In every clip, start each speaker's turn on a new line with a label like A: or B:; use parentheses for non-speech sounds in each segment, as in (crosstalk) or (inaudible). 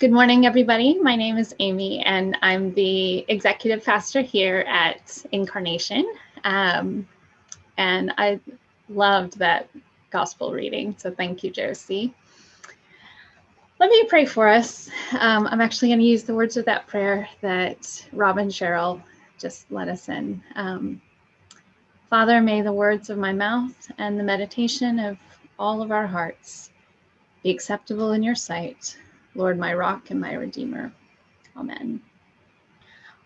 A: Good morning, everybody. My name is Amy, and I'm the executive pastor here at Incarnation. Um, and I loved that gospel reading, so thank you, Josie. Let me pray for us. Um, I'm actually going to use the words of that prayer that Robin Cheryl just let us in. Um, Father, may the words of my mouth and the meditation of all of our hearts be acceptable in your sight Lord, my rock and my redeemer. Amen.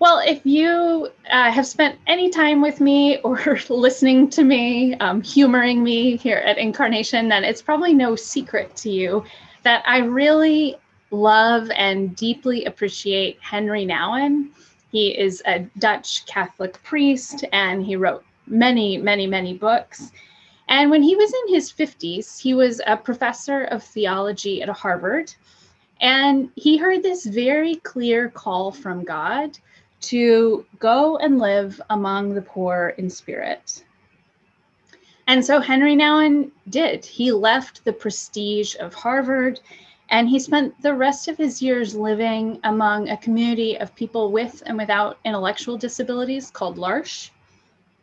A: Well, if you uh, have spent any time with me or (laughs) listening to me, um, humoring me here at Incarnation, then it's probably no secret to you that I really love and deeply appreciate Henry Nouwen. He is a Dutch Catholic priest and he wrote many, many, many books. And when he was in his 50s, he was a professor of theology at Harvard. And he heard this very clear call from God to go and live among the poor in spirit. And so Henry Nouwen did. He left the prestige of Harvard and he spent the rest of his years living among a community of people with and without intellectual disabilities called L'Arche.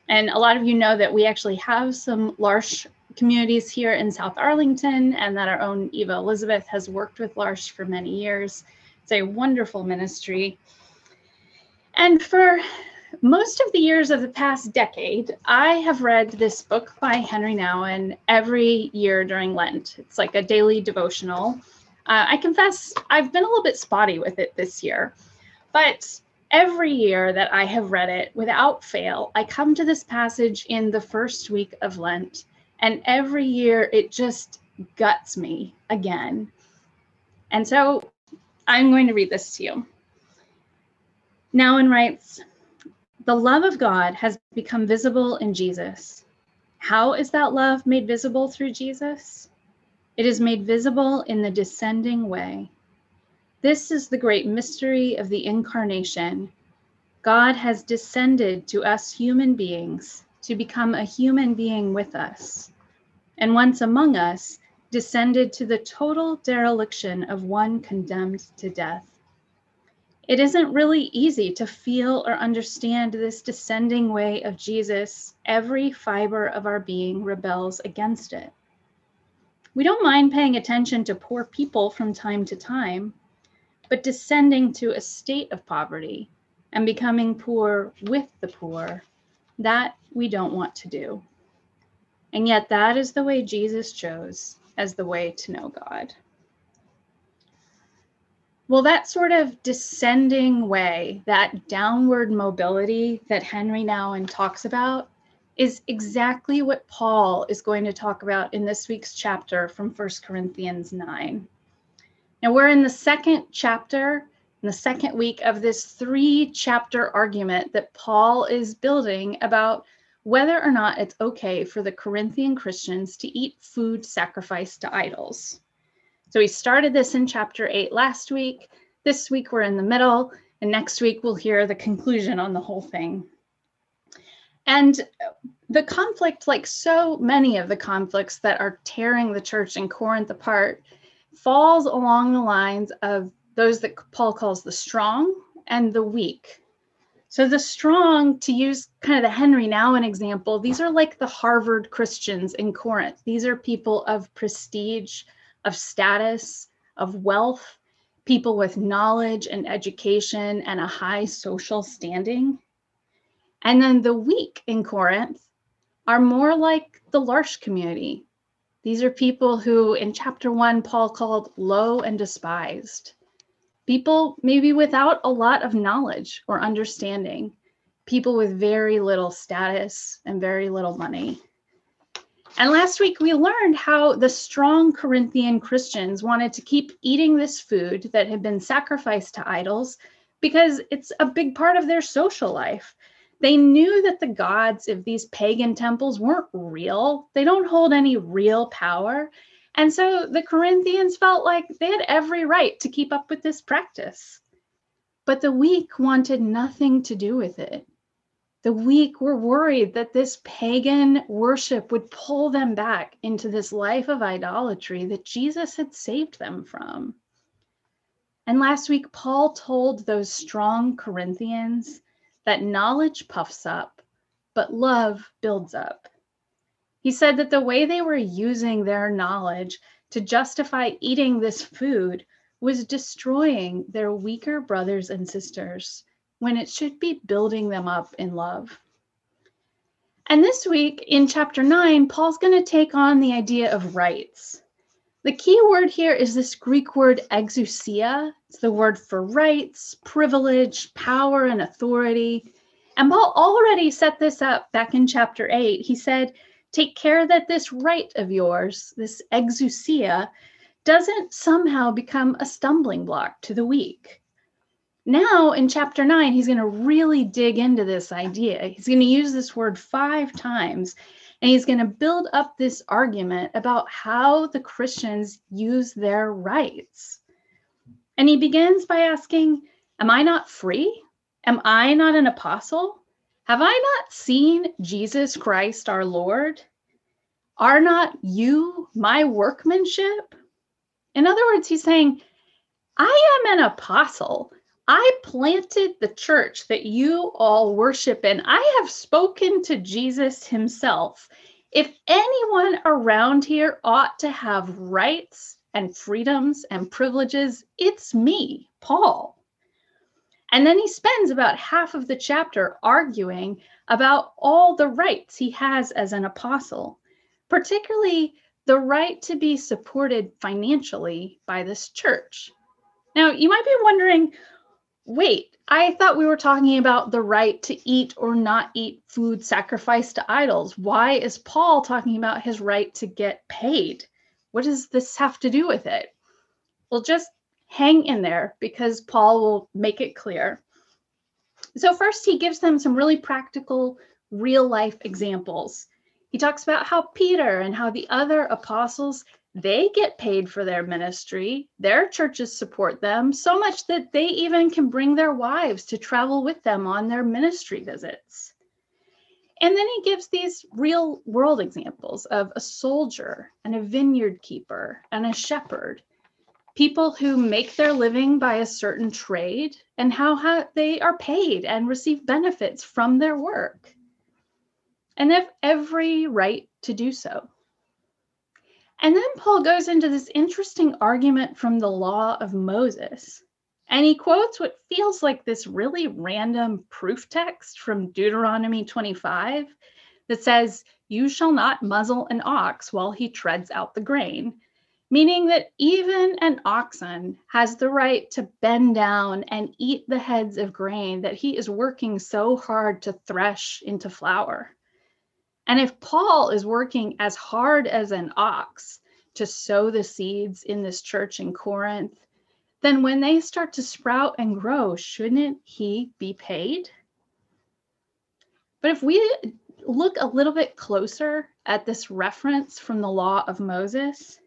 A: And a lot of you know that we actually have some L'Arche communities here in South Arlington and that our own Eva Elizabeth has worked with L'Arche for many years. It's a wonderful ministry. And for most of the years of the past decade, I have read this book by Henry Nouwen every year during Lent. It's like a daily devotional. Uh, I confess I've been a little bit spotty with it this year, but every year that I have read it without fail, I come to this passage in the first week of Lent and every year it just guts me again. And so I'm going to read this to you. Nouwen writes The love of God has become visible in Jesus. How is that love made visible through Jesus? It is made visible in the descending way. This is the great mystery of the incarnation. God has descended to us human beings to become a human being with us, and once among us, descended to the total dereliction of one condemned to death. It isn't really easy to feel or understand this descending way of Jesus. Every fiber of our being rebels against it. We don't mind paying attention to poor people from time to time, but descending to a state of poverty and becoming poor with the poor that we don't want to do. And yet, that is the way Jesus chose as the way to know God. Well, that sort of descending way, that downward mobility that Henry Nouwen talks about, is exactly what Paul is going to talk about in this week's chapter from 1 Corinthians 9. Now, we're in the second chapter in the second week of this three chapter argument that Paul is building about whether or not it's okay for the Corinthian Christians to eat food sacrificed to idols. So we started this in chapter 8 last week. This week we're in the middle, and next week we'll hear the conclusion on the whole thing. And the conflict, like so many of the conflicts that are tearing the church in Corinth apart, falls along the lines of those that Paul calls the strong and the weak. So the strong, to use kind of the Henry Nouwen example, these are like the Harvard Christians in Corinth. These are people of prestige, of status, of wealth, people with knowledge and education and a high social standing. And then the weak in Corinth are more like the L'Arche community. These are people who, in chapter one, Paul called low and despised people maybe without a lot of knowledge or understanding, people with very little status and very little money. And last week we learned how the strong Corinthian Christians wanted to keep eating this food that had been sacrificed to idols because it's a big part of their social life. They knew that the gods of these pagan temples weren't real, they don't hold any real power. And so the Corinthians felt like they had every right to keep up with this practice. But the weak wanted nothing to do with it. The weak were worried that this pagan worship would pull them back into this life of idolatry that Jesus had saved them from. And last week, Paul told those strong Corinthians that knowledge puffs up, but love builds up. He said that the way they were using their knowledge to justify eating this food was destroying their weaker brothers and sisters when it should be building them up in love. And this week in chapter 9, Paul's going to take on the idea of rights. The key word here is this Greek word exousia. It's the word for rights, privilege, power, and authority. And Paul already set this up back in chapter 8. He said, Take care that this right of yours, this exousia, doesn't somehow become a stumbling block to the weak. Now, in chapter 9, he's going to really dig into this idea. He's going to use this word five times, and he's going to build up this argument about how the Christians use their rights. And he begins by asking, Am I not free? Am I not an apostle? Have I not seen Jesus Christ our Lord? Are not you my workmanship? In other words, he's saying, I am an apostle. I planted the church that you all worship in. I have spoken to Jesus himself. If anyone around here ought to have rights and freedoms and privileges, it's me, Paul. And then he spends about half of the chapter arguing about all the rights he has as an apostle, particularly the right to be supported financially by this church. Now, you might be wondering wait, I thought we were talking about the right to eat or not eat food sacrificed to idols. Why is Paul talking about his right to get paid? What does this have to do with it? Well, just hang in there because Paul will make it clear. So, first, he gives them some really practical, real life examples. He talks about how Peter and how the other apostles they get paid for their ministry. Their churches support them so much that they even can bring their wives to travel with them on their ministry visits. And then he gives these real world examples of a soldier and a vineyard keeper and a shepherd people who make their living by a certain trade and how, how they are paid and receive benefits from their work and have every right to do so. And then Paul goes into this interesting argument from the law of Moses. And he quotes what feels like this really random proof text from Deuteronomy 25 that says, You shall not muzzle an ox while he treads out the grain meaning that even an oxen has the right to bend down and eat the heads of grain that he is working so hard to thresh into flour. And if Paul is working as hard as an ox to sow the seeds in this church in Corinth, then when they start to sprout and grow, shouldn't he be paid? But if we look a little bit closer at this reference from the law of Moses,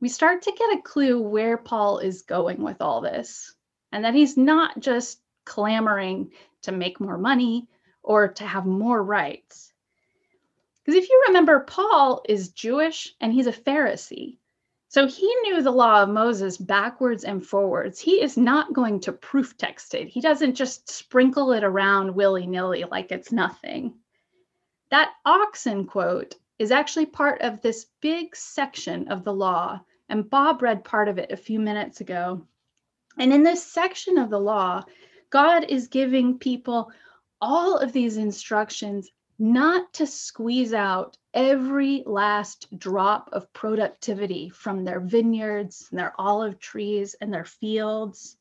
A: we start to get a clue where Paul is going with all this, and that he's not just clamoring to make more money or to have more rights. Because if you remember, Paul is Jewish and he's a Pharisee. So he knew the law of Moses backwards and forwards. He is not going to proof text it. He doesn't just sprinkle it around willy nilly like it's nothing. That oxen quote is actually part of this big section of the law and Bob read part of it a few minutes ago. And in this section of the law, God is giving people all of these instructions not to squeeze out every last drop of productivity from their vineyards and their olive trees and their fields,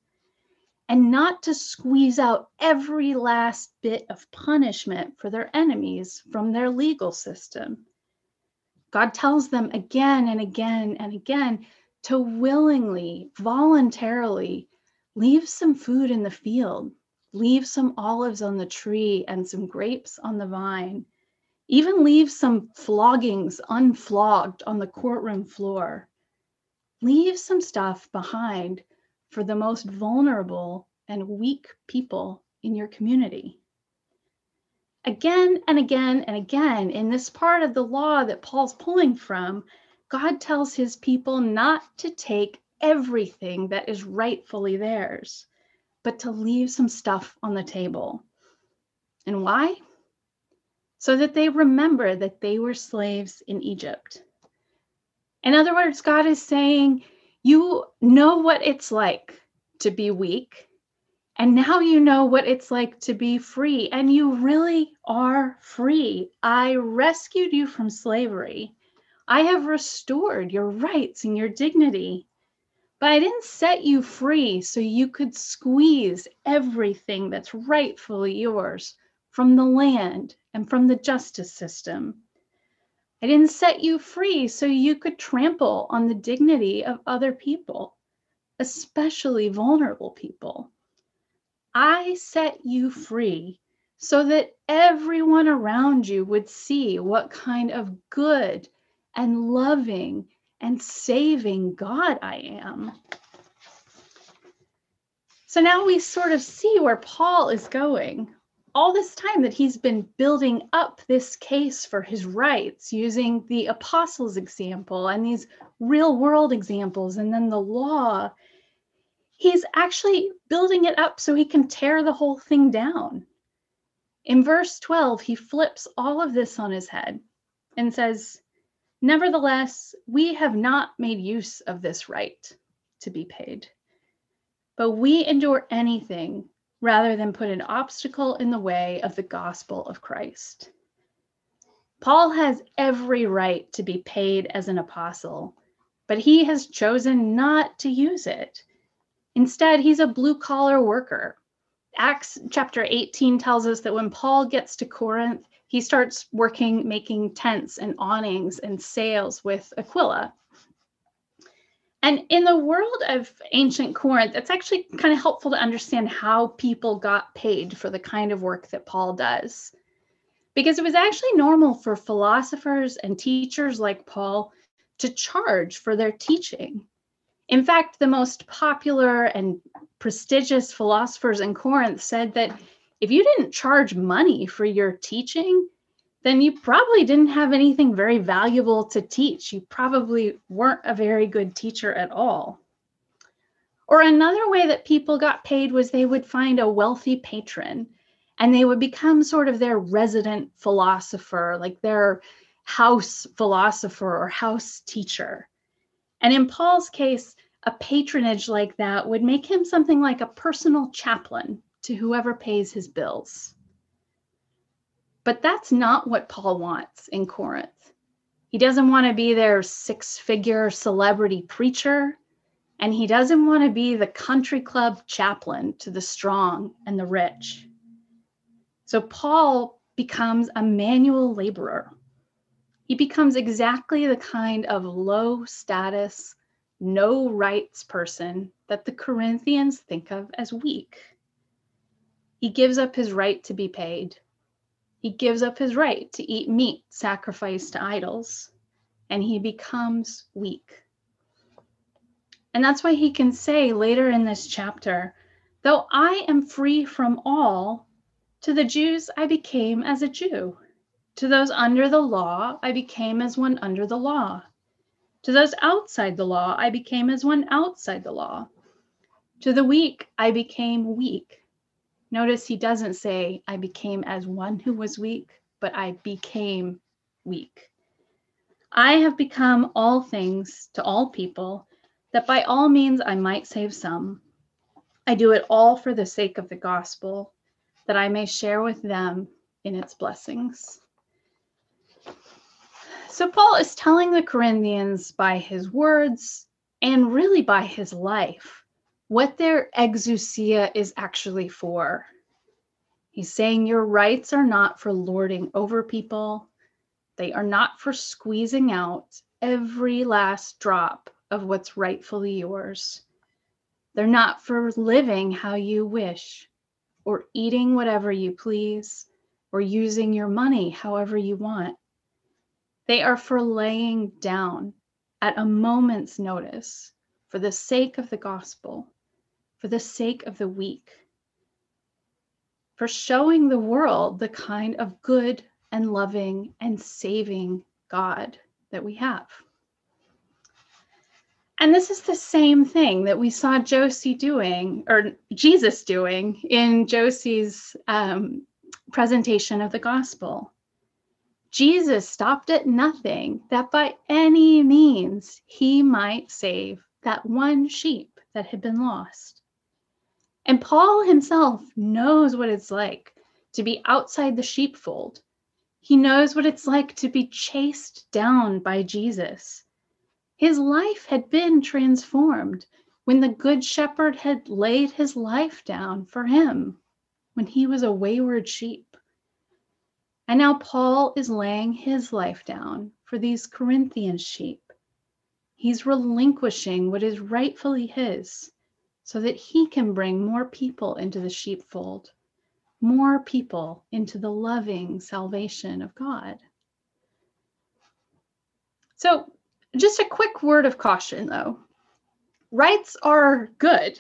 A: and not to squeeze out every last bit of punishment for their enemies from their legal system. God tells them again and again and again to willingly, voluntarily leave some food in the field, leave some olives on the tree and some grapes on the vine, even leave some floggings unflogged on the courtroom floor. Leave some stuff behind for the most vulnerable and weak people in your community. Again and again and again, in this part of the law that Paul's pulling from, God tells his people not to take everything that is rightfully theirs, but to leave some stuff on the table. And why? So that they remember that they were slaves in Egypt. In other words, God is saying, You know what it's like to be weak. And now you know what it's like to be free. And you really are free. I rescued you from slavery. I have restored your rights and your dignity. But I didn't set you free so you could squeeze everything that's rightfully yours from the land and from the justice system. I didn't set you free so you could trample on the dignity of other people, especially vulnerable people. I set you free so that everyone around you would see what kind of good and loving and saving God I am. So now we sort of see where Paul is going. All this time that he's been building up this case for his rights using the apostles' example and these real world examples, and then the law, he's actually building it up so he can tear the whole thing down. In verse 12, he flips all of this on his head and says, Nevertheless, we have not made use of this right to be paid, but we endure anything rather than put an obstacle in the way of the gospel of Christ. Paul has every right to be paid as an apostle, but he has chosen not to use it. Instead, he's a blue collar worker. Acts chapter 18 tells us that when Paul gets to Corinth, he starts working making tents and awnings and sails with Aquila. And in the world of ancient Corinth, it's actually kind of helpful to understand how people got paid for the kind of work that Paul does. Because it was actually normal for philosophers and teachers like Paul to charge for their teaching. In fact, the most popular and prestigious philosophers in Corinth said that if you didn't charge money for your teaching, then you probably didn't have anything very valuable to teach. You probably weren't a very good teacher at all. Or another way that people got paid was they would find a wealthy patron and they would become sort of their resident philosopher, like their house philosopher or house teacher. And in Paul's case, a patronage like that would make him something like a personal chaplain to whoever pays his bills. But that's not what Paul wants in Corinth. He doesn't want to be their six figure celebrity preacher, and he doesn't want to be the country club chaplain to the strong and the rich. So Paul becomes a manual laborer. He becomes exactly the kind of low status, no rights person that the Corinthians think of as weak. He gives up his right to be paid. He gives up his right to eat meat sacrificed to idols, and he becomes weak. And that's why he can say later in this chapter, though I am free from all, to the Jews I became as a Jew. To those under the law, I became as one under the law. To those outside the law, I became as one outside the law. To the weak, I became weak Notice he doesn't say, I became as one who was weak, but I became weak. I have become all things to all people, that by all means I might save some. I do it all for the sake of the gospel, that I may share with them in its blessings. So, Paul is telling the Corinthians by his words and really by his life what their exousia is actually for. He's saying your rights are not for lording over people, they are not for squeezing out every last drop of what's rightfully yours. They're not for living how you wish, or eating whatever you please, or using your money however you want. They are for laying down at a moment's notice for the sake of the gospel for the sake of the weak, for showing the world the kind of good and loving and saving God that we have. And this is the same thing that we saw Josie doing, or Jesus doing, in Josie's um, presentation of the gospel. Jesus stopped at nothing that by any means he might save that one sheep that had been lost. And Paul himself knows what it's like to be outside the sheepfold. He knows what it's like to be chased down by Jesus. His life had been transformed when the Good Shepherd had laid his life down for him when he was a wayward sheep. And now Paul is laying his life down for these Corinthian sheep. He's relinquishing what is rightfully his so that he can bring more people into the sheepfold, more people into the loving salvation of God. So, just a quick word of caution though. Rights are good.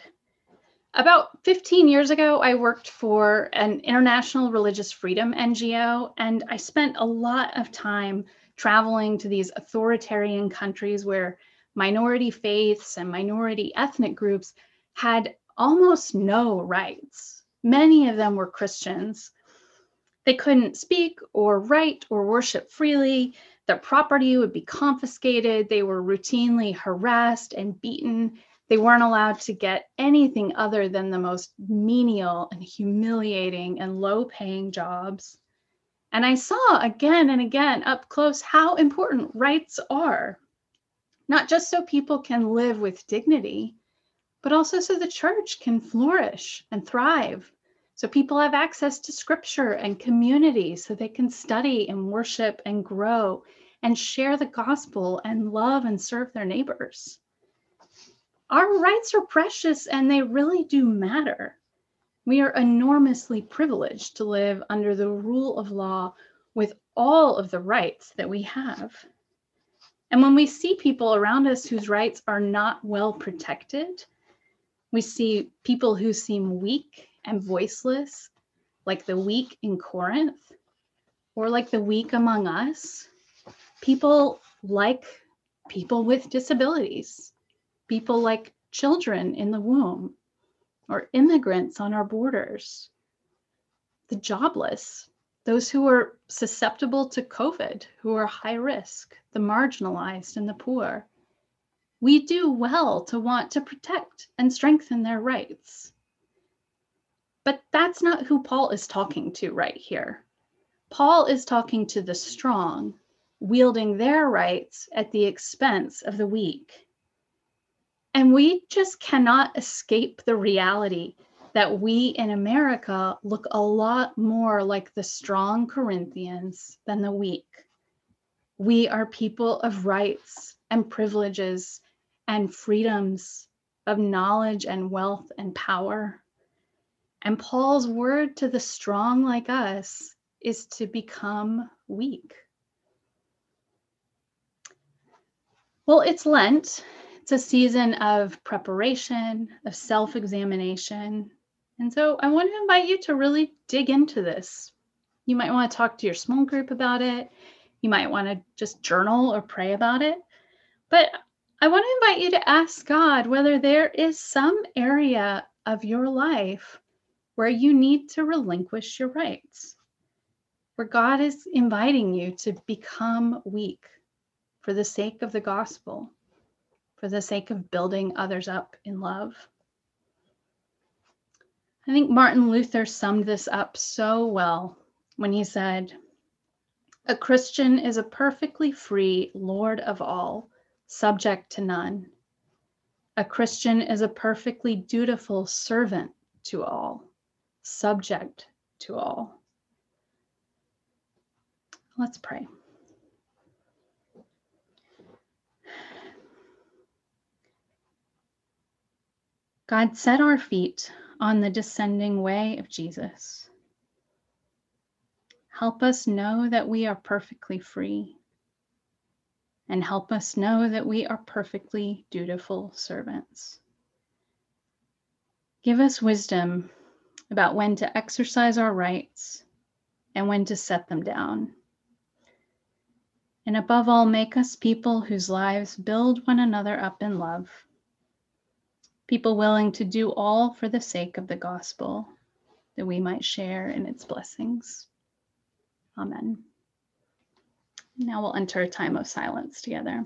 A: About 15 years ago, I worked for an international religious freedom NGO, and I spent a lot of time traveling to these authoritarian countries where minority faiths and minority ethnic groups had almost no rights. Many of them were Christians. They couldn't speak or write or worship freely. Their property would be confiscated. They were routinely harassed and beaten they weren't allowed to get anything other than the most menial and humiliating and low paying jobs. And I saw again and again up close how important rights are, not just so people can live with dignity, but also so the church can flourish and thrive. So people have access to scripture and community so they can study and worship and grow and share the gospel and love and serve their neighbors our rights are precious and they really do matter. We are enormously privileged to live under the rule of law with all of the rights that we have. And when we see people around us whose rights are not well protected, we see people who seem weak and voiceless, like the weak in Corinth, or like the weak among us, people like people with disabilities, people like children in the womb or immigrants on our borders, the jobless, those who are susceptible to COVID, who are high risk, the marginalized and the poor. We do well to want to protect and strengthen their rights. But that's not who Paul is talking to right here. Paul is talking to the strong, wielding their rights at the expense of the weak. And we just cannot escape the reality that we in America look a lot more like the strong Corinthians than the weak. We are people of rights and privileges and freedoms of knowledge and wealth and power. And Paul's word to the strong like us is to become weak. Well, it's Lent, it's a season of preparation, of self examination. And so I want to invite you to really dig into this. You might want to talk to your small group about it. You might want to just journal or pray about it. But I want to invite you to ask God whether there is some area of your life where you need to relinquish your rights, where God is inviting you to become weak for the sake of the gospel for the sake of building others up in love. I think Martin Luther summed this up so well when he said, A Christian is a perfectly free Lord of all, subject to none. A Christian is a perfectly dutiful servant to all, subject to all. Let's pray. God, set our feet on the descending way of Jesus. Help us know that we are perfectly free, and help us know that we are perfectly dutiful servants. Give us wisdom about when to exercise our rights and when to set them down. And above all, make us people whose lives build one another up in love. People willing to do all for the sake of the gospel, that we might share in its blessings. Amen. Now we'll enter a time of silence together.